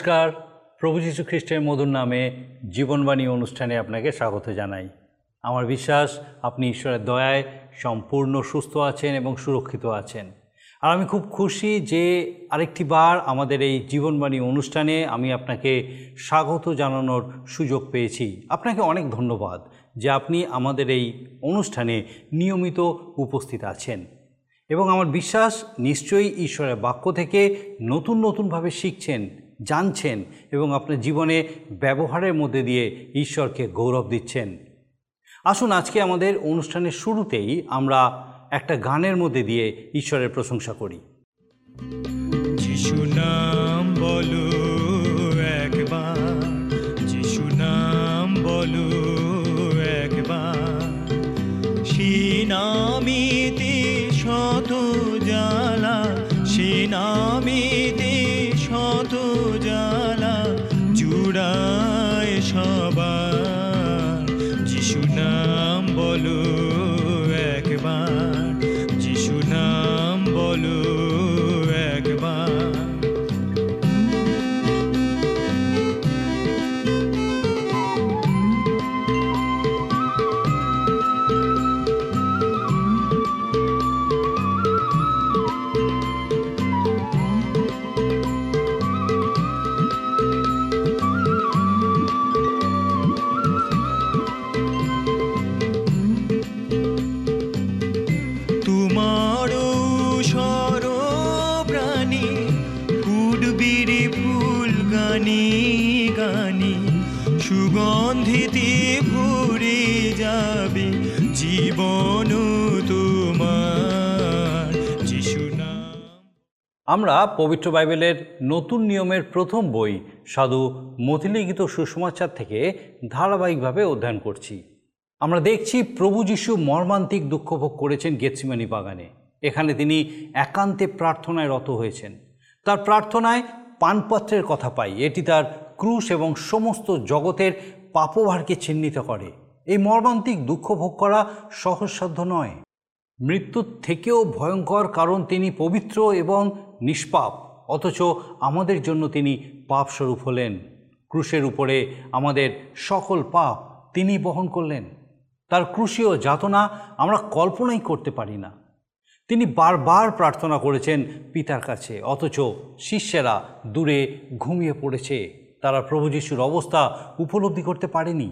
নমস্কার। প্রভু যীশু খ্রিস্টের মধুর নামে জীবনবাণী অনুষ্ঠানে আপনাকে স্বাগত জানাই। আমার বিশ্বাস, আপনি ঈশ্বরের দয়ায় সম্পূর্ণ সুস্থ আছেন এবং সুরক্ষিত আছেন। আর আমি খুব খুশি যে আরেকটি বার আমাদের এই জীবনবাণী অনুষ্ঠানে আমি আপনাকে স্বাগত জানানোর সুযোগ পেয়েছি। আপনাকে অনেক ধন্যবাদ যে আপনি আমাদের এই অনুষ্ঠানে নিয়মিত উপস্থিত আছেন। এবং আমার বিশ্বাস, নিশ্চয়ই ঈশ্বরের বাক্য থেকে নতুন নতুনভাবে শিখছেন জানছেন এবং আপনার জীবনে ব্যবহারের মধ্যে দিয়ে ঈশ্বরকে গৌরব দিচ্ছেন। আসুন আজকে আমাদের অনুষ্ঠানের শুরুতেই আমরা একটা গানের মধ্যে দিয়ে ঈশ্বরের প্রশংসা করি। যিশু নাম বলো একবার, যিশু নামেতে শত আমরা পবিত্র বাইবেলের নতুন নিয়মের প্রথম বই সাধু মতিলিখিত সুসমাচার থেকে ধারাবাহিকভাবে অধ্যয়ন করছি। আমরা দেখছি প্রভু যিশু মর্মান্তিক দুঃখভোগ করেছেন গেতসিমানি বাগানে। এখানে তিনি একান্তে প্রার্থনায় রত হয়েছেন। তার প্রার্থনায় পানপত্রের কথা পাই। এটি তার ক্রুশ এবং সমস্ত জগতের পাপভারকে চিহ্নিত করে। এই মর্মান্তিক দুঃখ ভোগ করা সহজসাধ্য নয়। মৃত্যুর থেকেও ভয়ঙ্কর কারণ তিনি পবিত্র এবং নিষ্পাপ, অথচ আমাদের জন্য তিনি পাপস্বরূপ হলেন। ক্রুশের উপরে আমাদের সকল পাপ তিনি বহন করলেন। তার ক্রুশীয় যাতনা আমরা কল্পনাই করতে পারি না। তিনি বারবার প্রার্থনা করেছেন পিতার কাছে, অথচ শিষ্যেরা দূরে ঘুমিয়ে পড়েছে। তারা প্রভু যিশুর অবস্থা উপলব্ধি করতে পারেনি।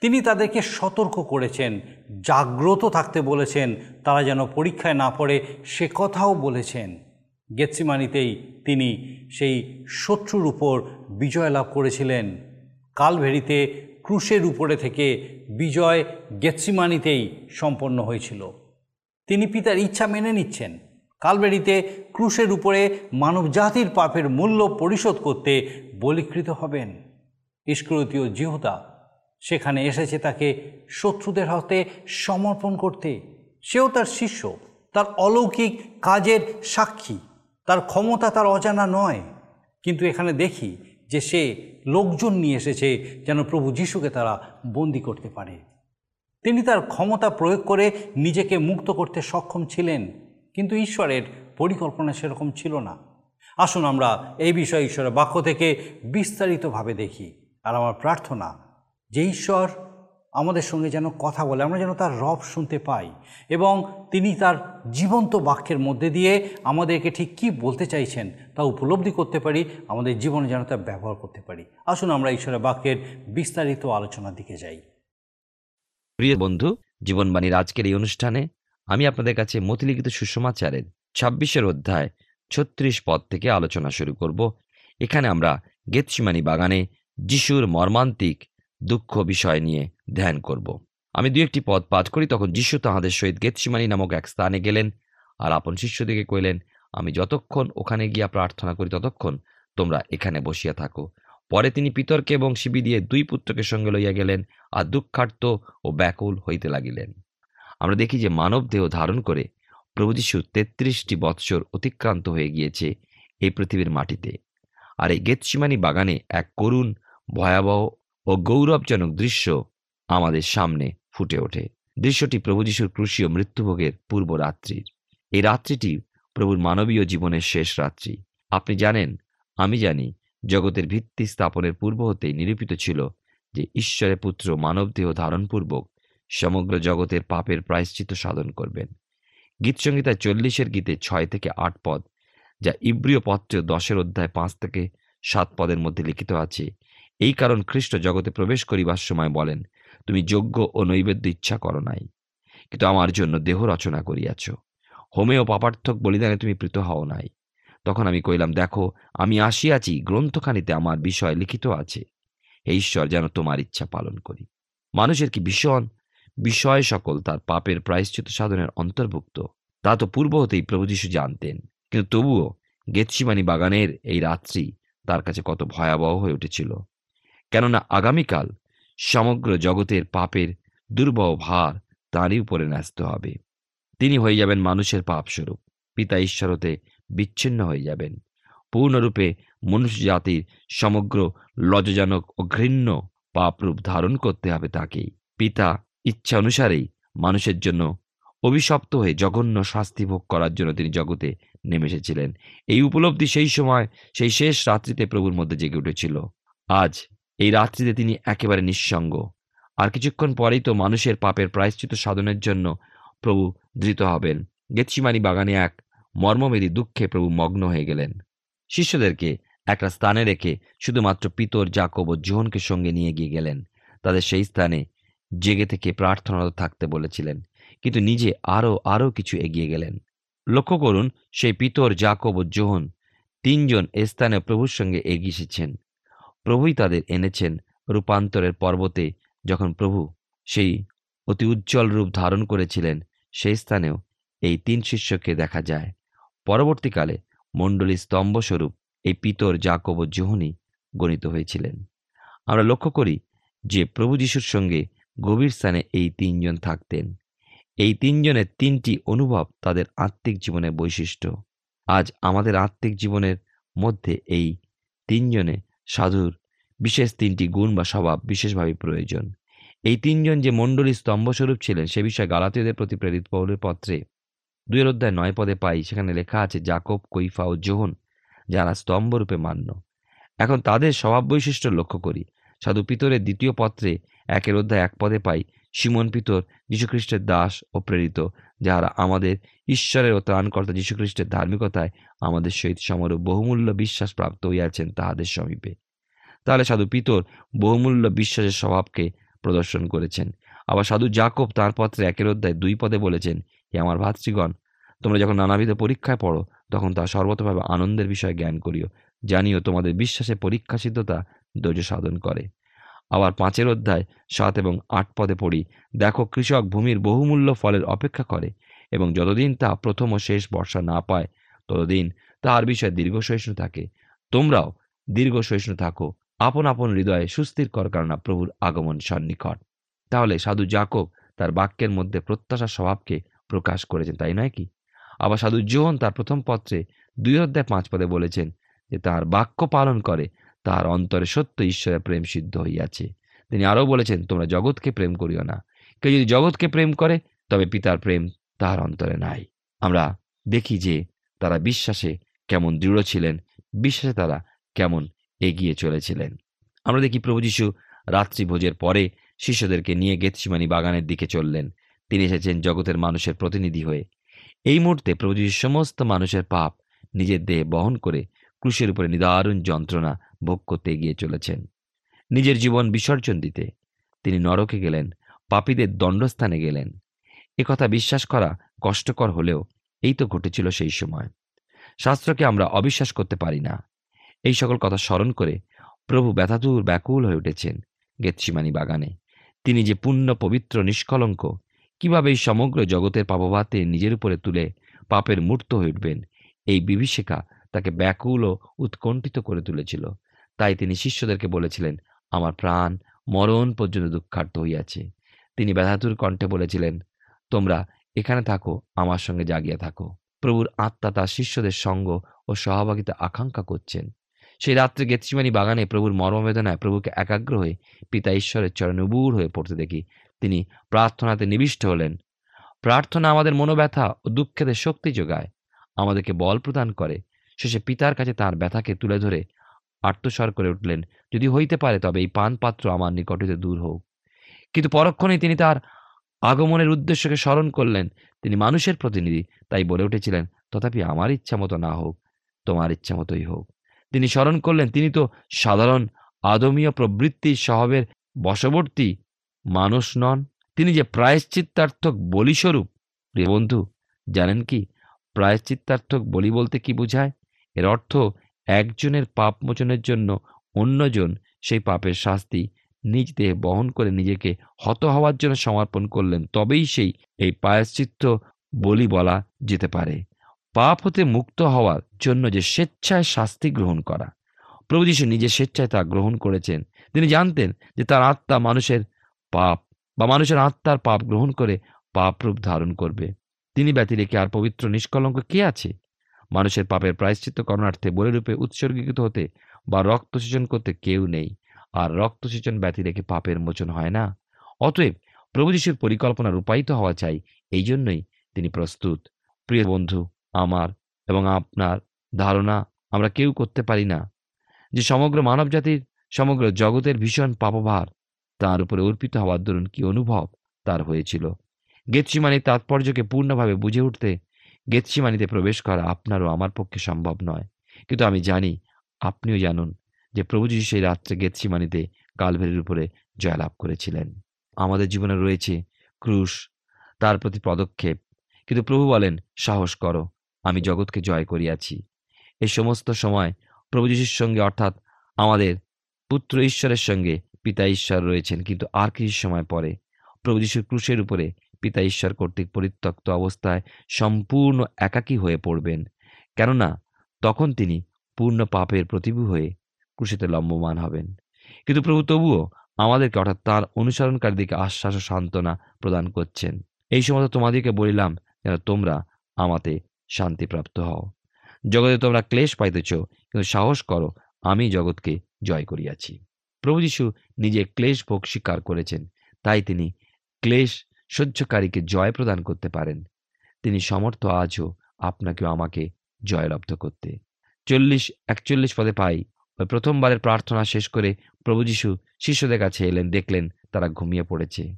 তিনি তাদেরকে সতর্ক করেছেন, জাগ্রত থাকতে বলেছেন, তারা যেন পরীক্ষায় না পড়ে সে কথাও বলেছেন। গেতসিমানিতেই তিনি সেই শত্রুর উপর বিজয় লাভ করেছিলেন। কালভেরিতে ক্রুশের উপরে থেকে বিজয় গেতসিমানিতেই সম্পন্ন হয়েছিল। তিনি পিতার ইচ্ছা মেনে নিচ্ছেন। কালবেরিতে ক্রুশের উপরে মানবজাতির পাপের মূল্য পরিশোধ করতে বলিকৃত হবেন। ইস্করতীয় জিহুদা সেখানে এসেছে তাকে শত্রুদের হাতে সমর্পণ করতে। সেও তার শিষ্য, তার অলৌকিক কাজের সাক্ষী। তার ক্ষমতা তার অজানা নয়। কিন্তু এখানে দেখি যে সে লোকজন নিয়ে এসেছে যেন প্রভু যিশুকে তারা বন্দি করতে পারে। তিনি তার ক্ষমতা প্রয়োগ করে নিজেকে মুক্ত করতে সক্ষম ছিলেন, কিন্তু ঈশ্বরের পরিকল্পনা সেরকম ছিল না। আসুন আমরা এই বিষয়ে ঈশ্বরের বাক্য থেকে বিস্তারিতভাবে দেখি। আর আমার প্রার্থনা, যে ঈশ্বর আমাদের সঙ্গে যেন কথা বলে, আমরা যেন তার রব শুনতে পাই। এবং তিনি তার জীবন্ত বাক্যের মধ্যে দিয়ে আমাদেরকে ঠিক কী বলতে চাইছেন তা উপলব্ধি করতে পারি, আমাদের জীবনে যেন তা ব্যবহার করতে পারি। আসুন আমরা ঈশ্বরের বাক্যের বিস্তারিত আলোচনার দিকে যাই। প্রিয় বন্ধু, জীবনবাণীর আজকের এই অনুষ্ঠানে আমি আপনাদের কাছে মতিলিখিত সুষমাচারের ছাব্বিশের অধ্যায় ছত্রিশ পদ থেকে আলোচনা শুরু করব। এখানে আমরা গেতসিমানি বাগানে যিশুর মর্মান্তিক দুঃখ বিষয় নিয়ে ধ্যান করব। আমি দু একটি পদ পাঠ করি, তখন যিশু তাহাদের সহিত গেতসিমানি নামক এক স্থানে গেলেন আর আপন শিষ্যদিকে কইলেন আমি যতক্ষণ ওখানে গিয়া প্রার্থনা করি ততক্ষণ তোমরা এখানে বসিয়া থাকো। পরে তিনি পিতরকে এবং শিবি দিয়ে দুই পুত্রকে সঙ্গে লইয়া গেলেন আর দুঃখার্ত ও ব্যাকুল হইতে লাগিলেন। আমরা দেখি যে মানব দেহ ধারণ করে প্রভু যীশু তেত্রিশটি বৎসর অতিক্রান্ত হয়ে গিয়েছে এই পৃথিবীর মাটিতে। আর এই গেতসিমানি বাগানে এক করুণ, ভয়াবহ ও গৌরবজনক দৃশ্য আমাদের সামনে ফুটে ওঠে। দৃশ্যটি প্রভু যীশুর ক্রুশীয় মৃত্যুভোগের পূর্ব রাত্রির এই রাত্রিটি প্রভুর মানবীয় জীবনের শেষ রাত্রি। আপনি জানেন, আমি জানি, জগতের ভিত্তি স্থাপনের পূর্ব হতেই নিরূপিত ছিল যে ঈশ্বরের পুত্র মানবদেহ ধারণপূর্বক সমগ্র জগতের পাপের প্রায়শ্চিত্ত সাধন করবেন। গীতসংহিতা চল্লিশের গীতে ছয় থেকে আট পদ, যা ইব্রিয় পত্রে দশের অধ্যায় পাঁচ থেকে সাত পদের মধ্যে লিখিত আছে। এই কারণ খ্রিস্ট জগতে প্রবেশ করিবার সময় বলেন তুমি যোগ্য ও নৈবেদ্য ইচ্ছা করো নাই। কিন্তু আমার জন্য দেহ রচনা করিয়াছ। হোমে ও পাপার্থক বলিদানে তুমি প্রীত হও নাই। তখন আমি কইলাম দেখো, আমি আসিয়াছি, গ্রন্থখানিতে আমার বিষয় লিখিত আছে। হে ঈশ্বর, যেন তোমার ইচ্ছা পালন করি। মানুষের কি ভীষণ বিষয় সকল তার পাপের প্রায়শ্চিত সাধনের অন্তর্ভুক্ত। তা তো পূর্ব হতেই প্রভু যীশু জানতেন। কিন্তু তবুও গেতসিমানি বাগানের এই রাত্রি তার কাছে কত ভয়াবহ হয়ে উঠেছিল। কেননা আগামীকাল সমগ্র জগতের পাপের দুর্বহ ভার তাঁরই উপরে ন্যস্ত হবে। তিনি হয়ে যাবেন মানুষের পাপস্বরূপ। পিতা ঈশ্বরতে বিচ্ছিন্ন হয়ে যাবেন। পূর্ণরূপে মনুষ্য জাতির সমগ্র লজ্জাজনক ও ঘৃণ্য পাপরূপ ধারণ করতে হবে তাকেই পিতা ইচ্ছা অনুসারেই মানুষের জন্য অভিশপ্ত হয়ে জঘন্য শাস্তি ভোগ করার জন্য তিনি জগতে নেমে এসেছিলেন। এই উপলব্ধি সেই সময়, সেই শেষ রাত্রিতে প্রভুর মধ্যে জেগে উঠেছিল। আজ এই রাত্রিতে তিনি একেবারে নিঃসঙ্গ। আর কিছুক্ষণ পরেই তো মানুষের পাপের প্রায়শ্চিত সাধনের জন্য প্রভু ধৃত হবেন। গেতসিমানি বাগানে এক মর্মমেদী দুঃখে প্রভু মগ্ন হয়ে গেলেন। শিষ্যদেরকে একটা স্থানে রেখে শুধুমাত্র পিতর জাকব ও জোহনকে সঙ্গে নিয়ে গিয়ে গেলেন। তাদের সেই স্থানে জেগে থেকে প্রার্থনারত থাকতে বলেছিলেন। কিন্তু নিজে আরও আরও কিছু এগিয়ে গেলেন। লক্ষ্য করুন, সেই পিতর জাকব ও জোহন তিনজন এ স্থানে প্রভুর সঙ্গে এগিয়ে এসেছেন। প্রভুই তাদের এনেছেন রূপান্তরের পর্বতে, যখন প্রভু সেই অতি উজ্জ্বল রূপ ধারণ করেছিলেন, সেই স্থানেও এই তিন শিষ্যকে দেখা যায়। পরবর্তীকালে মণ্ডলী স্তম্ভস্বরূপ এই পিতর জাকব ও জোহনি গণিত হয়েছিলেন। আমরা লক্ষ্য করি যে প্রভু যিশুর সঙ্গে গভীর স্থানে এই তিনজন থাকতেন। এই তিনজনের তিনটি অনুভব তাদের আত্মিক জীবনের বৈশিষ্ট্য। আজ আমাদের আত্মিক জীবনের মধ্যে এই তিনজনে সাধুর বিশেষ তিনটি গুণ বা স্বভাব বিশেষভাবে প্রয়োজন। এই তিনজন যে মণ্ডলী স্তম্ভস্বরূপ ছিলেন, সে বিষয়ে গালাতীয়দের প্রতি প্রেরিত পৌলের পত্রে দুয়ের অধ্যায় নয় পদে পাই, সেখানে লেখা আছে, জাকব, কৈফা ও জোহন, যারা স্তম্ভরূপে মান্য। এখন তাদের স্বভাব বৈশিষ্ট্য লক্ষ্য করি। সাধু পিতরের দ্বিতীয় পত্রে একের অধ্যায় এক পদে পাই সিমন পিতর যীশুখ্রিস্টের দাস ও প্রেরিত যাহারা আমাদের ঈশ্বরের ও ত্রাণকর্তা যীশুখ্রিস্টের ধার্মিকতায় আমাদের সহিত সমর বহুমূল্য বিশ্বাস প্রাপ্ত হইয়াছেন তাহাদের সমীপে। তাহলে সাধু পিতর বহুমূল্য বিশ্বাসের স্বভাবকে প্রদর্শন করেছেন। আবার সাধু জাকব তাঁর পত্রে একের অধ্যায় দুই পদে বলেছেন, হে আমার ভাতৃগণ, তোমরা যখন নানাবিধ পরীক্ষায় পড়ো, তখন তা সর্বতভাবে আনন্দের বিষয়ে জ্ঞান করিও। জানিও তোমাদের বিশ্বাসে পরীক্ষা সিদ্ধতা ধৈর্য সাধন করে। আবার পাঁচের অধ্যায় সাত এবং আট পদে পড়ি। দেখো, কৃষক ভূমির বহুমূল্য ফলের অপেক্ষা করে এবং যতদিন তা প্রথম ও শেষ বর্ষা না পায়, ততদিন তাহার বিষয়ে দীর্ঘ সহিষ্ণু থাকে। তোমরাও দীর্ঘ সহিষ্ণু থাকো। আপন আপন হৃদয়ে সুস্থির কর কারণা প্রভুর আগমন সন্নিকট। তাহলে সাধু জাকব তার বাক্যের মধ্যে প্রত্যাশার স্বভাবকে প্রকাশ করেছেন, তাই নয় কি? আবার সাধু জোহন তার প্রথম পত্রে দুই অধ্যায় পাঁচ পদে বলেছেন যে, তাহার বাক্য পালন করে তাহার অন্তরে সত্য ঈশ্বরের প্রেম সিদ্ধ হইয়াছে। তিনি আরও বলেছেন, তোমরা জগৎকে প্রেম করিও না। কেউ যদি জগৎকে প্রেম করে, তবে পিতার প্রেম তাহার অন্তরে নাই। আমরা দেখি যে তারা বিশ্বাসে কেমন দৃঢ় ছিলেন, বিশ্বাসে তারা কেমন এগিয়ে চলেছিলেন। আমরা দেখি প্রভু যীশু রাত্রি ভোজের পরে শিষ্যদেরকে নিয়ে গেতসিমানি বাগানের দিকে চললেন। তিনি এসেছেন জগতের মানুষের প্রতিনিধি হয়ে। এই মুহূর্তে প্রভু যীশু সমস্ত মানুষের পাপ নিজের দেহে বহন করে ক্রুশের উপরে নিদারুণ যন্ত্রণা ভোগ করতে এগিয়ে চলেছেন। নিজের জীবন বিসর্জন দিতে তিনি নরকে গেলেন, পাপীদের দণ্ডস্থানে গেলেন। কথা বিশ্বাস করা কষ্টকর হলেও এই তো ঘটেছিল সেই সময়। শাস্ত্রকে আমরা অবিশ্বাস করতে পারি না। এই সকল কথা স্মরণ করে প্রভু ব্যথাতুর ব্যাকুল হয়ে উঠেছেন গেতসিমানি বাগানে। তিনি যে পুণ্য পবিত্র নিষ্কলঙ্ক, কীভাবে এই সমগ্র জগতের পাপভাতে নিজের উপরে তুলে পাপের মূর্ত হয়ে উঠবেন, এই বিভীষিকা তাকে ব্যাকুল ও উৎকণ্ঠিত করে তুলেছিল। তাই তিনি শিষ্যদেরকে বলেছিলেন, আমার প্রাণ মরণ পর্যন্ত দুঃখার্ত হইয়াছে। তিনি ব্যথাতুর কণ্ঠে বলেছিলেন, তোমরা এখানে থাকো, আমার সঙ্গে জাগিয়া থাকো। প্রভুর আত্মা তার শিষ্যদের সঙ্গ ও সহভাগিতা আকাঙ্ক্ষা করছেন। সেই রাত্রে গেতসিমানি বাগানে প্রভুর মর্মবেদনায় প্রভুকে একাগ্র হয়ে পিতা ঈশ্বরের চরণে উবুর হয়ে পড়তে দেখি। তিনি প্রার্থনাতে নিবিষ্ট হলেন, প্রার্থনা আমাদের মনোব্যথা ও দুঃখেদের শক্তি যোগায়। আমাদেরকে বল প্রদান করে শেষে পিতার কাছে তার ব্যথাকে তুলে ধরে আত্মস্বর করে উঠলেন। যদি হইতে পারে তবে এই পান পাত্র আমার নিকট হইতে দূর হোক। কিন্তু পরক্ষণেই তিনি তার আগমনের উদ্দেশ্যকে স্মরণ করলেন। তিনি মানুষের প্রতিনিধি, তাই বলে উঠেছিলেন, তথাপি আমার ইচ্ছা মতো না হোক, তোমার ইচ্ছা মতোই হোক। তিনি স্মরণ করলেন, তিনি তো সাধারণ আদমীয় প্রবৃত্তির স্বভাবের বশবর্তী মানুষ নন। তিনি যে প্রায়শ্চিত্তার্থক বলিস্বরূপ। প্রিয় বন্ধু, জানেন কি? প্রায়শ্চিত্তার্থক বলি বলতে কি বোঝায়? এর অর্থ একজনের পাপ মোচনের জন্য অন্যজন সেই পাপের শাস্তি নিজ দেহে বহন করে নিজেকে হত হওয়ার জন্য সমর্পণ করলেন, তবেই সেই এই প্রায়শ্চিত্ত বলি বলা যেতে পারে। পাপ হতে মুক্ত হওয়ার জন্য যে স্বেচ্ছায় শাস্তি গ্রহণ করা। প্রভু যীশু নিজে স্বেচ্ছায় তা গ্রহণ করেছেন। তিনি জানতেন যে তার আত্মা মানুষের পাপ বা মানুষের আত্মার পাপ গ্রহণ করে পাপ রূপ ধারণ করবে। তিনি ব্যতি রেখে আর পবিত্র নিষ্কলঙ্ক কে আছে? মানুষের পাপের প্রায়শ্চিত্ত করণার্থে বলে রূপে উৎসর্গীকৃত হতে বা রক্ত সেচন করতে কেউ নেই। আর রক্ত সেচন ব্যতি রেখে পাপের মোচন হয় না। অতএব প্রভু যিশুর পরিকল্পনা রূপায়িত হওয়া চাই, এই জন্যই তিনি প্রস্তুত। প্রিয় বন্ধু, আমার এবং আপনার ধারণা আমরা কেউ করতে পারি না। যে সমগ্র মানবজাতির, সমগ্র জগতের ভীষণ পাপভার, তার উপরে অর্পিত হওয়ার দরুন কি অনুভব তার হয়েছিল। গেতসিমানির তাৎপর্যকে পূর্ণভাবে বুঝে উঠতে গেতসিমানিতে প্রবেশ করা আপনারও আমার পক্ষে সম্ভব নয়। কিন্তু আমি জানি, আপনিও জানুন যে প্রভু সেই রাত্রে গেতসিমানিতে কালভেরির উপরে জয়লাভ করেছিলেন। আমাদের জীবনে রয়েছে ক্রুশ, তার প্রতি পদক্ষেপ। কিন্তু প্রভু বলেন, সাহস করো, আমি জগৎকে জয় করিয়াছি। এই সমস্ত সময় প্রভু যীশুর সঙ্গে অর্থাৎ আমাদের পুত্র ঈশ্বরের সঙ্গে পিতা ঈশ্বর রয়েছেন, কিন্তু আর কিছু সময় পরে প্রভু যীশুর ক্রুশের উপরে পিতা ঈশ্বর কর্তৃক পরিত্যক্ত অবস্থায় সম্পূর্ণ একাকী হয়ে পড়বেন। কেননা, তখন তিনি পূর্ণ পাপের প্রতিভূ হয়ে ক্রুশেতে লম্বমান হবেন। কিন্তু প্রভু তবুও আমাদেরকে অর্থাৎ তার অনুসরণকারীদিকে আশ্বাস ও সান্ত্বনা প্রদান করছেন। এই সময় তোমাদেরকে বলিলাম যেন তোমরা আমাতে শান্তিপ্রাপ্ত হও। জগতে তোমরা ক্লেশ পাইতেছ, কিন্তু সাহস করো, আমি জগৎকে জয় করিয়াছি। প্রভু যীশু নিজে ক্লেশ ভোগ স্বীকার করেছেন। তাই তিনি ক্লেশ সহ্যকারীকে জয় প্রদান করতে পারেন। তিনি সমর্থ আজও আপনাকেও আমাকে জয়লব্ধ করতে। চল্লিশ, একচল্লিশ পদে পাই। ওই প্রথমবারের প্রার্থনা শেষ করে প্রভু যীশু শিষ্যদের কাছে এলেন, দেখলেন তারা ঘুমিয়ে পড়েছে।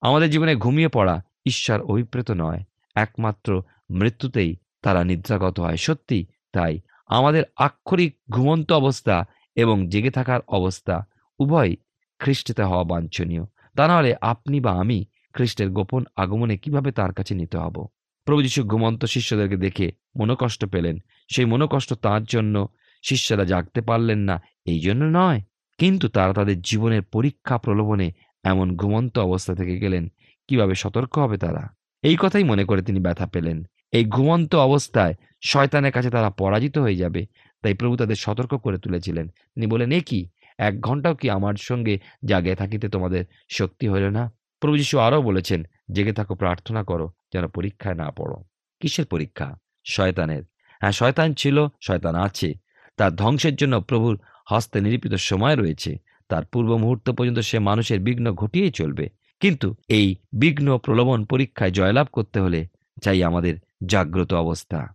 আমাদের জীবনে ঘুমিয়ে পড়া ঈশ্বর অভিপ্রেত নয়। একমাত্র মৃত্যুতেই তারা নিদ্রাগত হয়। সত্যি তাই। আমাদের আক্ষরিক ঘুমন্ত অবস্থা এবং জেগে থাকার অবস্থা উভয় খ্রিস্টিতে হওয়া বাঞ্ছনীয়। তা নাহলে আপনি বা আমি খ্রিস্টের গোপন আগমনে কীভাবে তার কাছে নিতে হব? প্রভু যীশু ঘুমন্ত শিষ্যদেরকে দেখে মনোকষ্ট পেলেন। সেই মনোকষ্ট তার জন্য শিষ্যরা জাগতে পারলেন না, এই জন্য নয়। কিন্তু তারা তাদের জীবনের পরীক্ষা প্রলোভনে এমন ঘুমন্ত অবস্থা থেকে গেলেন, কীভাবে সতর্ক হবে তারা? এই কথাই মনে করে তিনি ব্যথা পেলেন। এই ঘুমন্ত অবস্থায় শয়তানের কাছে তারা পরাজিত হয়ে যাবে। তাই প্রভু তাদের সতর্ক করে তুলেছিলেন। তিনি বলেন এ কি? এক ঘন্টাও কি আমার সঙ্গে জাগে থাকিতে তোমাদের শক্তি হইল না? প্রভু যিশু আরও বলেছেন, জেগে থাকো, প্রার্থনা করো, যেন পরীক্ষায় না পড়ো। কিসের পরীক্ষা? শয়তানের। হ্যাঁ শয়তান ছিল, শয়তান আছে। তার ধ্বংসের জন্য প্রভুর হস্তে নিরূপিত সময় রয়েছে। তার পূর্ব মুহূর্ত পর্যন্ত সে মানুষের বিঘ্ন ঘটিয়েই চলবে। কিন্তু এই বিঘ্ন প্রলোভন পরীক্ষায় জয়লাভ করতে হলে চাই আমাদের জাগ্রত অবস্থা।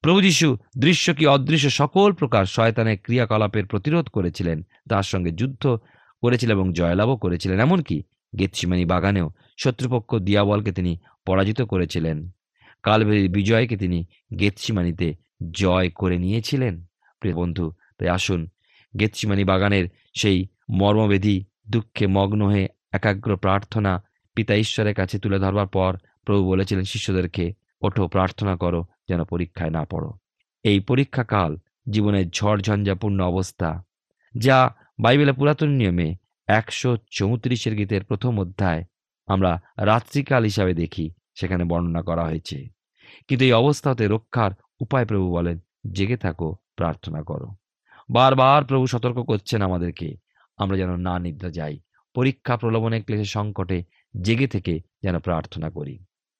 প্রভু যীশু দৃশ্য কি অদৃশ্য সকল প্রকার শয়তানের ক্রিয়াকলাপের প্রতিরোধ করেছিলেন? তার সঙ্গে যুদ্ধ করেছিলেন এবং জয়লাভও করেছিলেন। এমনকি গেতসিমানি বাগানেও শত্রুপক্ষ দিয়াবলকে তিনি পরাজিত করেছিলেন। কালভেরির বিজয়কে তিনি গেতসিমানিতে জয় করে নিয়েছিলেন। প্রিয় বন্ধু, তাই আসুন গেতসিমানি বাগানের সেই মর্মবেদী, দুঃখে মগ্ন হয়ে একাগ্র প্রার্থনা পিতা ঈশ্বরের কাছে তুলে ধরবার পর প্রভু বলেছিলেন, শিষ্যদেরকে ওঠো, প্রার্থনা করো, যেন পরীক্ষায় না পড়ো। এই পরীক্ষাকাল জীবনের ঝড়ঝঞ্ঝাপূর্ণ অবস্থা, যা বাইবেলের পুরাতন নিয়মে একশো চৌত্রিশের গীতের প্রথম অধ্যায় আমরা রাত্রিকাল হিসাবে দেখি, সেখানে বর্ণনা করা হয়েছে। কিন্তু এই অবস্থাতে রক্ষার উপায় প্রভু বলেন, জেগে থাকো, প্রার্থনা করো। বারবার প্রভু সতর্ক করছেন আমাদেরকে, আমরা যেন না নিদ্রা যাই। পরীক্ষা প্রলোভনে ক্লেশের সংকটে জেগে থেকে যেন প্রার্থনা করি।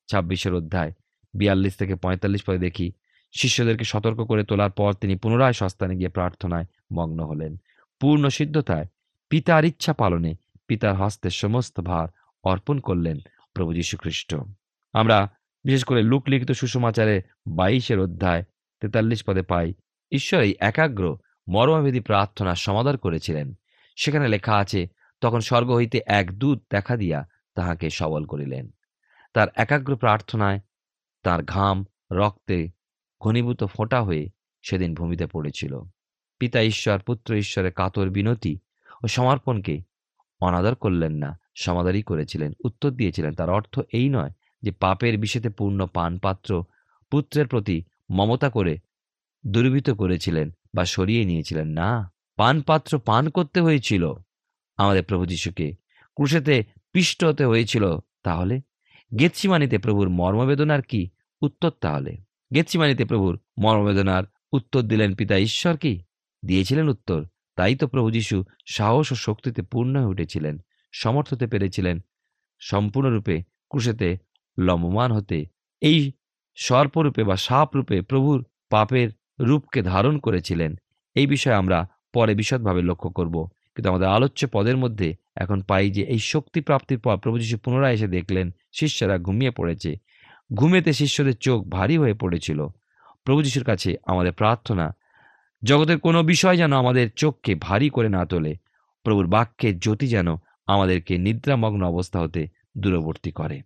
ছাব্বিশের অধ্যায় বিয়াল্লিশ থেকে পঁয়তাল্লিশ পরে দেখি, শিষ্যদেরকে সতর্ক করে তোলার পর তিনি পুনরায় সস্তানে গিয়ে প্রার্থনায় মগ্ন হলেন। পূর্ণ সিদ্ধতায় পিতার ইচ্ছা পালনে পিতার হস্তে সমস্ত ভার অর্পণ করলেন প্রভু যীশু খ্রিস্ট আমরা বিশেষ করে লুক লিখিত সুষমাচারে বাইশের অধ্যায় তেতাল্লিশ পদে পাই, ঈশ্বর এই একাগ্র মর্মভেদী প্রার্থনা সমাদর করেছিলেন। সেখানে লেখা আছে, তখন স্বর্গ হইতে এক দূত দেখা দিয়া তাহাকে সবল করিলেন। তার একাগ্র প্রার্থনায় তার ঘাম রক্তে ঘনীভূত ফোঁটা হয়ে সেদিন ভূমিতে পড়েছিল। পিতা ঈশ্বর, পুত্র ঈশ্বরের কাতর বিনতি ও সমর্পণকে অনাদর করলেন না, সমাদরই করেছিলেন। উত্তর দিয়েছিলেন, তার অর্থ এই নয় যে পাপের বিষেতে পূর্ণ পানপাত্র পুত্রের প্রতি মমতা করে দুর্বৃত করেছিলেন বা সরিয়ে নিয়েছিলেন। না, পানপাত্র পান করতে হয়েছিল আমাদের প্রভু যিশুকে। ক্রুশেতে পিষ্ট হতে হয়েছিল, তাহলে? গেচ্ছিমানিতে প্রভুর মর্মবেদনার কি উত্তর তাহলে? গেচ্ছিমানিতে প্রভুর মর্মবেদনার উত্তর দিলেন পিতা ঈশ্বর কি? দিয়েছিলেন উত্তর। তাই তো প্রভু যিশু সাহস ও শক্তিতে পূর্ণ হয়ে উঠেছিলেন সমর্থ হতে পেরেছিলেন। সম্পূর্ণরূপে ক্রুশেতে লম্বমান হতে, এই সর্পরূপে বা সাপ রূপে প্রভুর পাপের রূপকে ধারণ করেছিলেন। এই বিষয়ে আমরা পরে বিশদভাবে লক্ষ্য করব। কিন্তু আমাদের আলোচ্য পদের মধ্যে এখন পাই যে, এই শক্তি প্রাপ্তির পর প্রভু যিশু পুনরায় এসে দেখলেন, শিষ্যরা ঘুমিয়ে পড়েছে। ঘুমেতে শিষ্যদের চোখ ভারী হয়ে পড়েছিল। প্রভু যিশুর কাছে আমাদের প্রার্থনা জগতের কোনো বিষয় যেন আমাদের চোখকে ভারী করে না তোলে, প্রভুর বাক্যের জ্যোতি যেন আমাদেরকে নিদ্রামগ্ন অবস্থা হতে দূরবর্তী করে।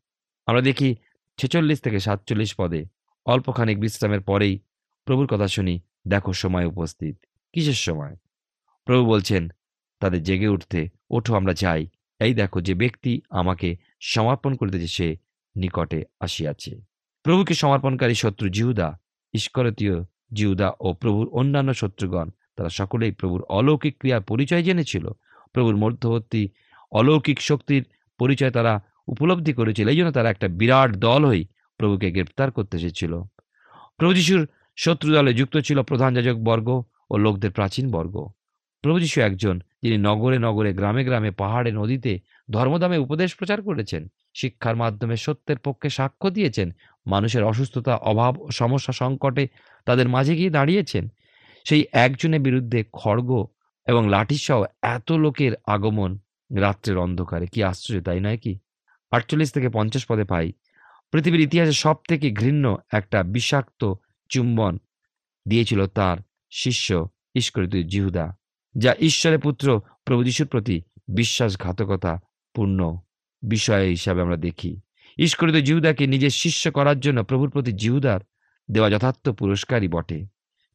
আমরা দেখি ছেচল্লিশ থেকে সাতচল্লিশ পদে অল্পখানিক বিশ্রামের পরেই প্রভুর কথা শুনি, দেখো, সময় উপস্থিত। কিসের সময়? প্রভু বলছেন, তাদের জেগে উঠতে, ওঠো, আমরা যাই। এই দেখো, যে ব্যক্তি আমাকে সমর্পণ করিতেছে, সে নিকটে আসিয়াছে। প্রভুকে সমর্পণকারী শত্রু জিহুদা ইস্করতীয় জিহুদা ও প্রভুর অন্যান্য শত্রুগণ। তারা সকলেই প্রভুর অলৌকিক ক্রিয়ার পরিচয় জেনেছিল। প্রভুর মধ্যবর্তী অলৌকিক শক্তির পরিচয় তারা উপলব্ধি করেছিল। এই জন্য তারা একটা বিরাট দল হয়ে প্রভুকে গ্রেপ্তার করতে এসেছিল। প্রভু যিশুর শত্রু দলে যুক্ত ছিল প্রধান যাজক বর্গ ও লোকদের প্রাচীন বর্গ। প্রভু যিশু একজন যিনি নগরে নগরে, গ্রামে গ্রামে, পাহাড়ে, নদীতে ধর্মদামে উপদেশ প্রচার করেছেন। শিক্ষার মাধ্যমে সত্যের পক্ষে সাক্ষ্য দিয়েছেন। মানুষের অসুস্থতা, অভাব সমস্যা সংকটে তাদের মাঝে গিয়ে দাঁড়িয়েছেন। সেই একজনের বিরুদ্ধে খড়গ এবং লাঠিসহ এত লোকের আগমন রাত্রের অন্ধকারে। কি আশ্চর্য, তাই নয় কি? আটচল্লিশ থেকে পঞ্চাশ পদে পাই। পৃথিবীর ইতিহাসে সব থেকে ঘৃণ্য একটা বিষাক্ত চুম্বন দিয়েছিল তার শিষ্য ইস্করিত জিহুদা, যা ঈশ্বরের পুত্র প্রভু যিশুর প্রতি বিশ্বাসঘাতকতা পূর্ণ বিষয় হিসাবে আমরা দেখি। ইস্করিত জিহুদাকে নিজের শিষ্য করার জন্য প্রভুর প্রতি জিহুদার দেওয়া যথার্থ পুরস্কারই বটে।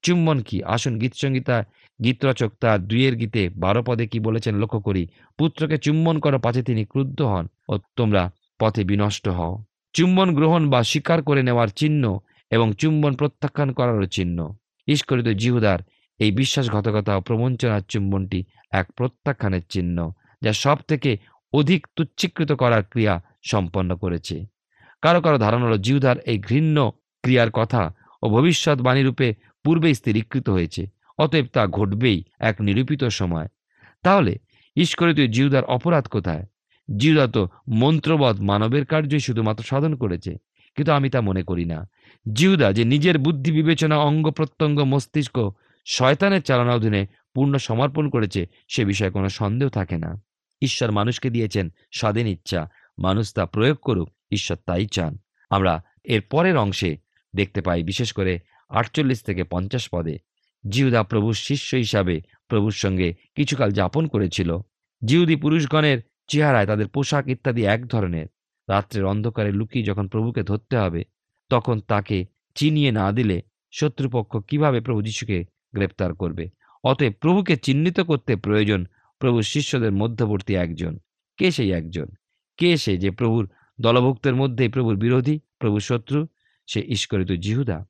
চুম্বন কি? আসুন গীতসংগীতা গীতরচক তার দুইয়ের গীতে বারো পদে কি বলেছেন লক্ষ্য করি। পুত্রকে চুম্বন করো পাছে তিনি ক্রুদ্ধ হন ও তোমরা পথে বিনষ্ট হও। চুম্বন গ্রহণ বা স্বীকার করে নেওয়ার চিহ্ন এবং চুম্বন প্রত্যাখ্যান করারও চিহ্ন। ইস্করিত জিহুদার এই বিশ্বাসঘাতকতা ও প্রবঞ্চনার চুম্বনটি এক প্রত্যাখ্যানের চিহ্ন, যা সব থেকে অধিক তুচ্ছীকৃত করার ক্রিয়া সম্পন্ন করেছে। কারও কারও ধারণা হল, জিহুদার এই ঘৃণ্য ক্রিয়ার কথা ও ভবিষ্যৎবাণী রূপে পূর্বেই স্থিরীকৃত হয়েছে, অতএব তা ঘটবেই এক নিরূপিত সময়। তাহলে ঈশ্বরিত জিহুদার অপরাধ কোথায়? জিহুদা তো মন্ত্রবধ মানবের কার্যই শুধুমাত্র সাধন করেছে, কিন্তু আমি তা মনে করি না। জিউদা যে নিজের বুদ্ধি বিবেচনা, অঙ্গ প্রত্যঙ্গ, মস্তিষ্ক, শয়তানের চালনা অধীনে পূর্ণ সমর্পণ করেছে, সে বিষয়ে কোনো সন্দেহ থাকে না। ঈশ্বর মানুষকে দিয়েছেন স্বাধীন ইচ্ছা মানুষ তা প্রয়োগ করুক, ঈশ্বর তাই চান। আমরা এর পরের অংশে দেখতে পাই, বিশেষ করে আটচল্লিশ থেকে পঞ্চাশ পদে, জিহুদা প্রভুর শিষ্য হিসাবে প্রভুর সঙ্গে কিছুকাল যাপন করেছিল। জিহুদি পুরুষগণের চেহারায় তাদের পোশাক ইত্যাদি এক ধরনের। রাত্রের অন্ধকারে লুকিয়ে যখন প্রভুকে ধরতে হবে, তখন তাকে চিনিয়ে না দিলে শত্রুপক্ষ কীভাবে প্রভু যিশুকে গ্রেপ্তার করবে? অতএব প্রভুকে চিহ্নিত করতে প্রয়োজন প্রভুর শিষ্যদের মধ্যবর্তী একজন। কে সেই একজন? কে সে যে প্রভুর দলভুক্তের মধ্যেই প্রভুর বিরোধী, প্রভুর শত্রু? সে ঈশ্বরিত জিহুদা।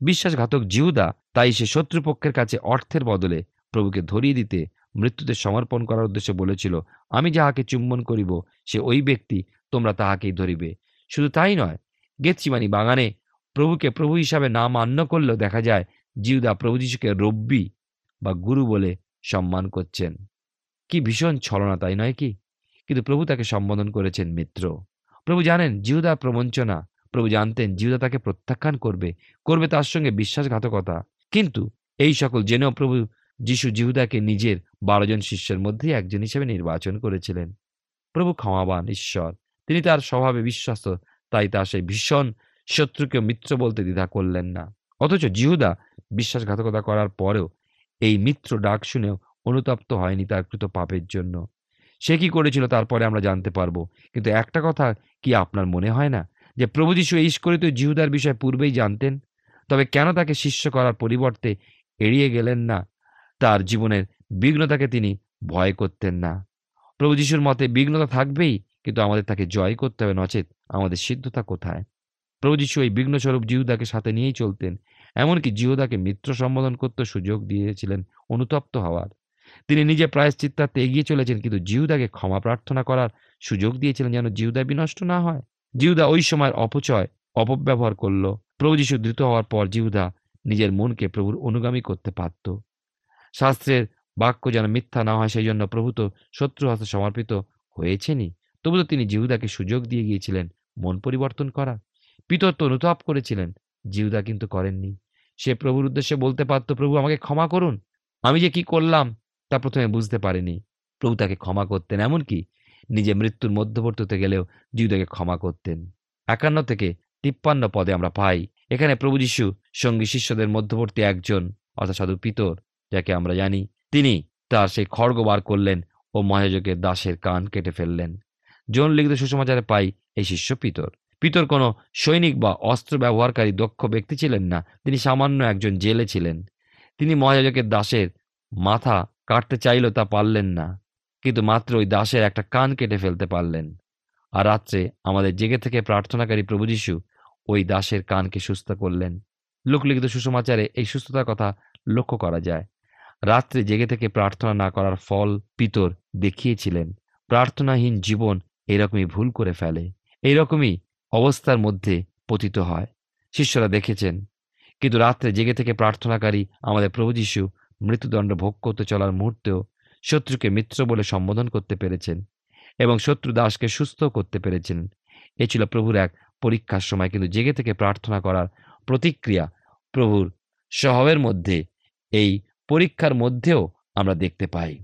বিশ্বাসঘাতক জিহুদা, তাই সে শত্রুপক্ষের কাছে অর্থের বদলে প্রভুকে ধরিয়ে দিতে মৃত্যুতে সমর্পণ করার উদ্দেশ্যে বলেছিল, আমি যাহাকে চুম্বন করিব, সে ওই ব্যক্তি তোমরা তাহাকেই ধরিবে। শুধু তাই নয়, গেতসিমানি বাগানে প্রভুকে প্রভু হিসাবে না মান্য করলেও দেখা যায়, জিহুদা প্রভু যিশুকে রব্বি বা গুরু বলে সম্মান করছেন। কি ভীষণ ছলনা, তাই নয় কি? কিন্তু প্রভু তাকে সম্বোধন করেছেন মিত্র। প্রভু জানেন জিহুদা প্রবঞ্চনা। প্রভু জানতেন জিহুদা তাকে প্রত্যাখ্যান করবে করবে তার সঙ্গে বিশ্বাসঘাতকতা। কিন্তু এই সকল জেনেও প্রভু যিশু জিহুদাকে নিজের বারো জন শিষ্যের মধ্যেই একজন হিসেবে নির্বাচন করেছিলেন। প্রভু ক্ষমাবান ঈশ্বর। তিনি তার স্বভাবে বিশ্বস্ত, তাই তার সেই ভীষণ শত্রুকে মিত্র বলতে দ্বিধা করলেন না। অথচ জিহুদা বিশ্বাসঘাতকতা করার পরেও এই মিত্র ডাক শুনেও অনুতপ্ত হয়নি তার কৃত পাপের জন্য। সে কি করেছিল তারপরে আমরা জানতে পারব। কিন্তু একটা কথা কি আপনার মনে হয় না? যে প্রভু যীশু এই ইস্করিত জিহুদার বিষয় পূর্বেই জানতেন? তবে কেন তাকে শিষ্য করার পরিবর্তে এড়িয়ে গেলেন না? তার জীবনের বিঘ্নতাকে তিনি ভয় করতেন না। প্রভু যিশুর মতে বিঘ্নতা থাকবেই, কিন্তু আমাদের তাকে জয় করতে হবে, নচেত আমাদের সিদ্ধতা কোথায়? প্রভু যিশু এই বিঘ্নস্বরূপ জিহুদাকে সাথে নিয়েই চলতেন, এমনকি জিহুদাকে মিত্র সম্বোধন করতে সুযোগ দিয়েছিলেন অনুতপ্ত হওয়ার। তিনি নিজে প্রায়শ্চিত্তার্থে এগিয়ে চলেছেন, কিন্তু জিহুদাকে ক্ষমা প্রার্থনা করার সুযোগ দিয়েছিলেন যেন জিহুদা বিনষ্ট না হয়। জিহুদা ওই সময়ের অপচয়, অপব্যবহার করল। প্রভু যিশু দ্রুত হওয়ার পর জিহুদা নিজের মনকে প্রভুর অনুগামী করতে পারত। শাস্ত্রের বাক্য যেন মিথ্যা না হয় সেই জন্য প্রভু তো শত্রু হস্তে সমর্পিত হয়েছেনই। তবু তো তিনি জিহুদাকে সুযোগ দিয়ে গিয়েছিলেন মন পরিবর্তন করা পিতর তো অনুতাপ করেছিলেন, জিহুদা কিন্তু করেননি। সে প্রভুর উদ্দেশ্যে বলতে পারত, প্রভু আমাকে ক্ষমা করুন। আমি যে কি করলাম তা প্রথমে বুঝতে পারিনি। প্রভু তাকে ক্ষমা করতেন, এমনকি নিজে মৃত্যুর মধ্যবর্তী হতে গেলেও জিহুদাকে ক্ষমা করতেন। একান্ন থেকে তিপ্পান্ন পদে আমরা পাই, এখানে প্রভু যিশু সঙ্গী শিষ্যদের মধ্যবর্তী একজন, অর্থাৎ সাধু পিতর, যাকে আমরা জানি। তিনি তার সেই খড়গ বার করলেন ও মহাযোগের দাসের কান কেটে ফেললেন। জন লিখিত সুসমাচারে পাই এই শিষ্য পিতর। পিতর কোনো সৈনিক বা অস্ত্র ব্যবহারকারী দক্ষ ব্যক্তি ছিলেন না, তিনি সামান্য একজন জেলে ছিলেন। তিনি মহাযাজকের দাসের মাথা কাটতে চাইলেও তা পারলেন না। কিন্তু মাত্র ওই দাসের একটা কান কেটে ফেলতে পারলেন। আর রাত্রে আমাদের জেগে থেকে প্রার্থনাকারী প্রভু যীশু ওই দাসের কানকে সুস্থ করলেন। লোকলিখিত সুসমাচারে এই সুস্থতার কথা লক্ষ্য করা যায়। রাত্রে জেগে থেকে প্রার্থনা না করার ফল পিতর দেখিয়েছিলেন। প্রার্থনাহীন জীবন এরকমই ভুল করে ফেলে। এইরকমই অবস্থার মধ্যে পতিত হয়। শিষ্যরা দেখেছেন। কিন্তু রাত্রে জেগে থেকে প্রার্থনাকারী আমাদের প্রভু যীশু মৃত্যুদণ্ড ভোগ করতে চলার মুহূর্তেও শত্রুকে মিত্র বলে সম্বোধন করতে পেরেছেন এবং শত্রু দাসকে সুস্থ করতে পেরেছেন। এ ছিল প্রভুর এক পরীক্ষার সময়, কিন্তু জেগে থেকে প্রার্থনা করার প্রতিক্রিয়া প্রভুর স্বভাবের মধ্যে, এই পরীক্ষার মধ্যেও আমরা দেখতে পাই।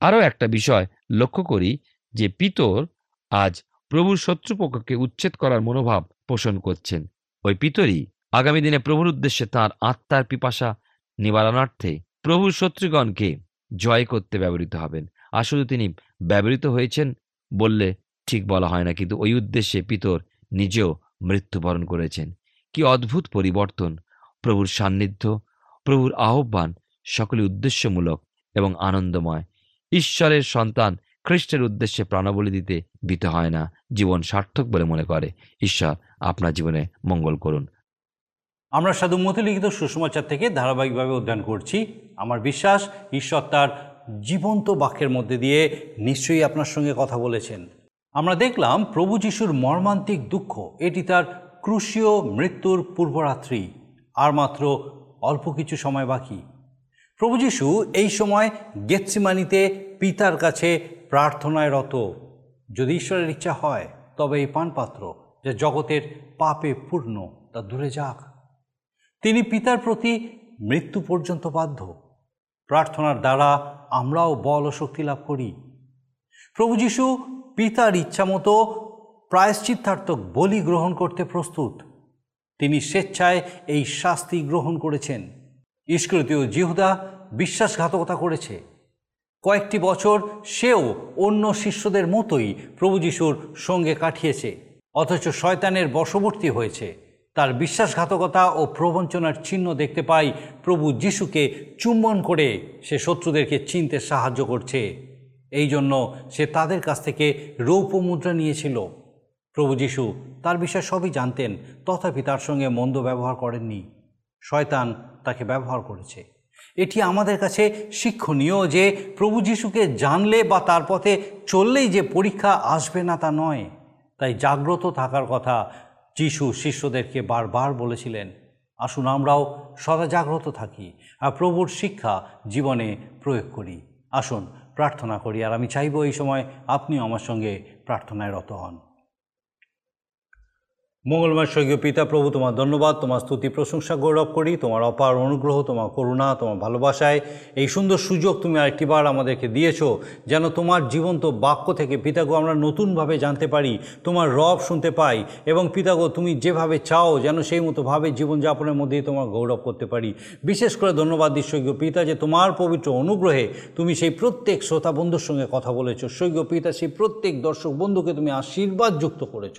আরও একটা বিষয় লক্ষ্য করি যে পিতর আজ প্রভুর শত্রুপক্ষকে উচ্ছেদ করার মনোভাব পোষণ করছেন। ওই পিতরই আগামী দিনে প্রভুর উদ্দেশ্যে তার আত্মার পিপাসা নিবারণার্থে প্রভুর শত্রুগণকে জয় করতে ব্যবহৃত হবেন। শুধু তিনি ব্যবহৃত হয়েছেন বললে ঠিক বলা হয় না, কিন্তু ওই উদ্দেশ্যে পিতর নিজেও মৃত্যুবরণ করেছেন। কি অদ্ভুত পরিবর্তন, প্রভুর সান্নিধ্য, প্রভুর আহ্বান সকলে উদ্দেশ্যমূলক এবং আনন্দময়। ঈশ্বরের সন্তান খ্রিস্টের উদ্দেশ্যে প্রাণবলি দিতে দিতে হয় না, জীবন সার্থক বলে মনে করে। ঈশ্বর আপনার জীবনে মঙ্গল করুন। আমরা সাধু মতি লিখিত সুষমাচার থেকে ধারাবাহিকভাবে অধ্যয়ন করছি। আমার বিশ্বাস, ঈশ্বর তার জীবন্ত বাক্যের মধ্যে দিয়ে নিশ্চয়ই আপনার সঙ্গে কথা বলেছেন। আমরা দেখলাম প্রভু যিশুর মর্মান্তিক দুঃখ, এটি তার ক্রুশীয় মৃত্যুর পূর্বরাত্রি, আর মাত্র অল্প কিছু সময় বাকি। প্রভু যিশু এই সময় গেতসিমানিতে পিতার কাছে প্রার্থনায় রত। যদি ঈশ্বরের ইচ্ছা হয়, তবে এই পানপাত্র, যা জগতের পাপে পূর্ণ, তা দূরে যাক। তিনি পিতার প্রতি মৃত্যু পর্যন্ত বাধ্য। প্রার্থনার দ্বারা আমরাও বল ও শক্তি লাভ করি। প্রভু যিশু পিতার ইচ্ছামতো প্রায়শ্চিত্তার্থক বলি গ্রহণ করতে প্রস্তুত। তিনি স্বেচ্ছায় এই শাস্তি গ্রহণ করেছেন। ইস্কৃতীয় জিহুদা বিশ্বাসঘাতকতা করেছে। কয়েকটি বছর সেও অন্য শিষ্যদের মতোই প্রভু যিশুর সঙ্গে কাটিয়েছে, অথচ শয়তানের বশবর্তী হয়েছে। তার বিশ্বাসঘাতকতা ও প্রবঞ্চনার চিহ্ন দেখতে পাই প্রভু যিশুকে চুম্বন করে সে শত্রুদেরকে চিনতে সাহায্য করছে। এই জন্য সে তাদের কাছ থেকে রৌপ্য মুদ্রা নিয়েছিল। প্রভু যিশু তার বিষয়ে সবই জানতেন, তথাপি তার সঙ্গে মন্দ ব্যবহার করেননি। শয়তান তাকে ব্যবহার করেছে। এটি আমাদের কাছে শিক্ষণীয় যে প্রভু যিশুকে জানলে বা তার পথে চললেই যে পরীক্ষা আসবে না তা নয়। তাই জাগ্রত থাকার কথা যিশু শিষ্যদেরকে বারবার বলেছিলেন, আসুন আমরাও সদা জাগ্রত থাকি আর প্রভুর শিক্ষা জীবনে প্রয়োগ করি। আসুন, প্রার্থনা করি আর আমি চাইব এই সময় আপনিও আমার সঙ্গে প্রার্থনায় রত হন। মঙ্গলময় স্বর্গীয় পিতা প্রভু, তোমার ধন্যবাদ, তোমার স্তুতি, প্রশংসা, গৌরব করি, তোমার অপার অনুগ্রহ, তোমার করুণা, তোমার ভালোবাসায়। এই সুন্দর সুযোগ তুমি আরেকটিবার আমাদেরকে দিয়েছ, যেন তোমার জীবন্ত বাক্য থেকে পিতাগো আমরা নতুনভাবে জানতে পারি, তোমার রব শুনতে পাই, এবং পিতাগো তুমি যেভাবে চাও, যেন সেই মতোভাবে জীবনযাপনের মধ্যেই তোমার গৌরব করতে পারি। বিশেষ করে ধন্যবাদ দিই স্বর্গীয় পিতা যে তোমার পবিত্র অনুগ্রহে তুমি সেই প্রত্যেক শ্রোতা বন্ধুর সঙ্গে কথা বলেছ। স্বর্গীয় পিতা সেই প্রত্যেক দর্শক বন্ধুকে তুমি আশীর্বাদ যুক্ত করেছ।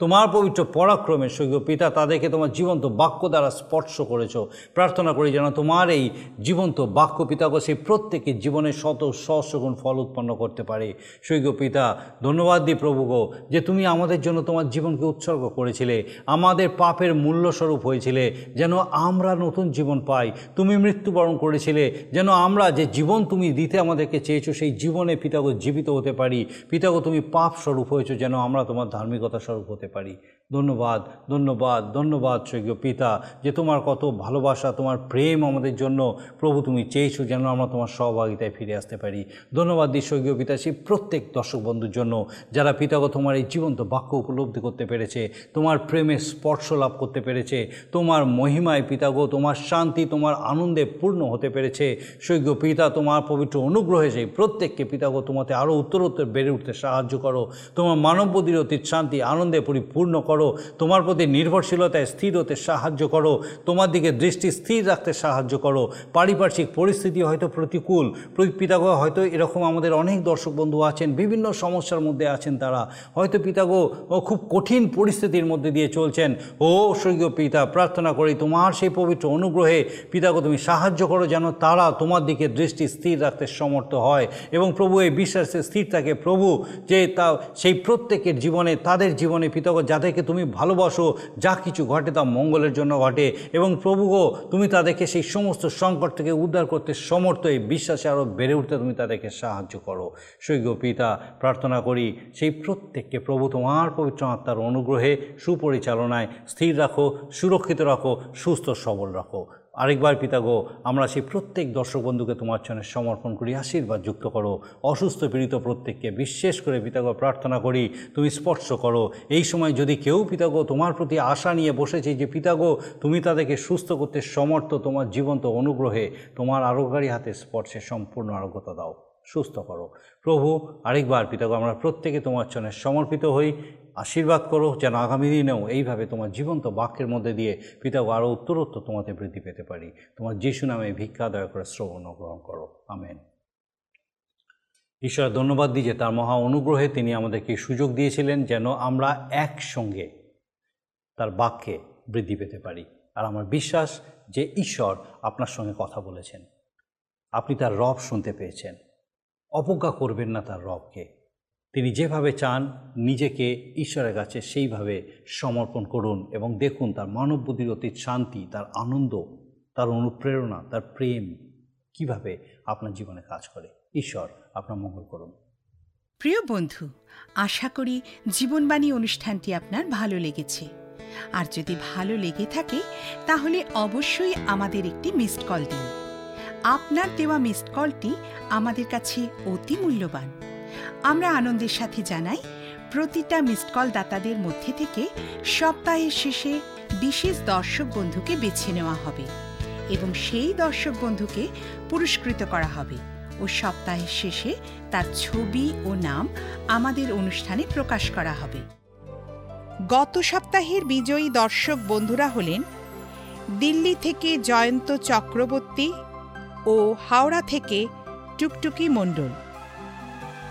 তোমার পবিত্র পরাক্রমে স্বর্গীয় পিতা, তাদেরকে তোমার জীবন্ত বাক্য দ্বারা স্পর্শ করেছ। প্রার্থনা করি যেন তোমার এই জীবন্ত বাক্য পিতাকে সেই প্রত্যেকের জীবনে শত সহস্রগুণ ফল উৎপন্ন করতে পারে। স্বর্গীয় পিতা, ধন্যবাদ দিই প্রভু গো যে তুমি আমাদের জন্য তোমার জীবনকে উৎসর্গ করেছিলে। আমাদের পাপের মূল্যস্বরূপ হয়েছিলে। যেন আমরা নতুন জীবন পাই। তুমি মৃত্যুবরণ করেছিলে। যেন আমরা যে জীবন তুমি দিতে আমাদেরকে চেয়েছো, সেই জীবনে পিতাগো জীবিত হতে পারি। পিতাগো তুমি পাপ স্বরূপ হয়েছো যেন আমরা তোমার ধার্মিকতা স্বরূপ হতে পারি। ধন্যবাদ। ধন্যবাদ ধন্যবাদ ধন্যবাদ স্বর্গীয় পিতা, যে তোমার কত ভালোবাসা, তোমার প্রেম আমাদের জন্য। প্রভু, তুমি চেয়েছো যেন আমরা তোমার সহভাগিতায় ফিরে আসতে পারি। ধন্যবাদ দিই স্বর্গীয় পিতা, সেই প্রত্যেক দর্শক বন্ধুর জন্য, যারা পিতাগো তোমার এই জীবন্ত বাক্য উপলব্ধি করতে পেরেছে, তোমার প্রেমের স্পর্শ লাভ করতে পেরেছে, তোমার মহিমায় পিতাগো, তোমার শান্তি, তোমার আনন্দে পূর্ণ হতে পেরেছে। স্বর্গীয় পিতা, তোমার পবিত্র অনুগ্রহে সেই প্রত্যেককে পিতাগো, তোমাতে আরও উত্তরোত্তর বেড়ে উঠতে সাহায্য করো। তোমার মানববুদ্ধির অতীত শান্তি, আনন্দে পরিপূর্ণ করো। তোমার প্রতি নির্ভরশীলতায় স্থির হতে সাহায্য করো। তোমার দিকে দৃষ্টি স্থির রাখতে সাহায্য করো। পারিপার্শ্বিক পরিস্থিতি হয়তো প্রতিকূল। পিতাগো, হয়তো এরকম আমাদের অনেক দর্শক বন্ধু আছেন, বিভিন্ন সমস্যার মধ্যে আছেন তারা। হয়তো পিতাগো খুব কঠিন পরিস্থিতির মধ্যে দিয়ে চলছেন। ও স্বর্গীয় পিতা, প্রার্থনা করি তোমার সেই পবিত্র অনুগ্রহে পিতাগো, তুমি সাহায্য করো যেন তারা তোমার দিকে দৃষ্টি স্থির রাখতে সমর্থ হয়। এবং প্রভু, এই বিশ্বাসে স্থির থাকে প্রভু, যে তা, সেই প্রত্যেকের জীবনে, তাদের জীবনে পিতাগো, যাদেরকে তুমি ভালোবাসো, যা কিছু ঘটে তা মঙ্গলের জন্য ঘটে। এবং প্রভু গো, তুমি তাদেরকে সেই সমস্ত সংকট থেকে উদ্ধার করতে সমর্থ, এই বিশ্বাসে আরও বেড়ে উঠতে তুমি তাদেরকে সাহায্য করো। সৈক পিতা, প্রার্থনা করি, সেই প্রত্যেককে প্রভু তোমার পবিত্র আত্মার অনুগ্রহে সুপরিচালনায় স্থির রাখো, সুরক্ষিত রাখো, সুস্থ সবল রাখো। আরেকবার পিতাগো আমরা সেই প্রত্যেক দর্শক বন্ধুকে তোমার চরণে সমর্পণ করি, আশীর্বাদ যুক্ত করো, অসুস্থ পীড়িত প্রত্যেককে বিশেষ করে পিতাগো প্রার্থনা করি, তুমি স্পর্শ করো। এই সময় যদি কেউ পিতাগো তোমার প্রতি আশা নিয়ে বসেছে যে পিতাগো তুমি তাদেরকে সুস্থ করতে সমর্থ, তোমার জীবন্ত অনুগ্রহে, তোমার আরোগ্যকারী হাতে স্পর্শে সম্পূর্ণ আরোগ্যতা দাও, সুস্থ করো। প্রভু, আরেকবার পিতাগো আমরা প্রত্যেকে তোমার চরণে সমর্পিত হই আশীর্বাদ করো যেন আগামী দিনেও এইভাবে তোমার জীবন্ত বাক্যের মধ্যে দিয়ে পিতাগো আরও উত্তরোত্তর তোমাতে বৃদ্ধি পেতে পারি। তোমার যিশু নামে ভিক্ষা দয়া করে শ্রবণ গ্রহণ করো। আমেন। ঈশ্বর, ধন্যবাদ দিই যে তার মহা অনুগ্রহে তিনি আমাদেরকে সুযোগ দিয়েছিলেন যেন আমরা একসঙ্গে তার বাক্যে বৃদ্ধি পেতে পারি। আর আমার বিশ্বাস যে ঈশ্বর আপনার সঙ্গে কথা বলেছেন। আপনি তার রব শুনতে পেয়েছেন। অবজ্ঞা করবেন না তার রবকে। তিনি যেভাবে চান, নিজেকে ঈশ্বরের কাছে সেইভাবে সমর্পণ করুন এবং দেখুন তার মানব বুদ্ধির অতীত শান্তি, তার আনন্দ, তার অনুপ্রেরণা, তার প্রেম কীভাবে আপনার জীবনে কাজ করে। ঈশ্বর, আপনার মঙ্গল করুন। প্রিয় বন্ধু, আশা করি জীবনবাণী অনুষ্ঠানটি আপনার ভালো লেগেছে। আর যদি ভালো লেগে থাকে, তাহলে অবশ্যই আমাদের একটি মিসড কল দিন। আপনার দেওয়া মিসড কলটি আমাদের কাছে অতি মূল্যবান। আমরা আনন্দের সাথে জানাই, প্রতিটা মিসড কল দাতাদের মধ্যে থেকে সপ্তাহের শেষে বিশেষ দর্শক বন্ধুকে বেছে নেওয়া হবে এবং সেই দর্শক বন্ধুকে পুরস্কৃত করা হবে ও সপ্তাহের শেষে তার ছবি ও নাম আমাদের অনুষ্ঠানে প্রকাশ করা হবে। গত সপ্তাহের বিজয়ী দর্শক বন্ধুরা হলেন দিল্লি থেকে জয়ন্ত চক্রবর্তী ও হাওড়া থেকে টুকটুকি মণ্ডল।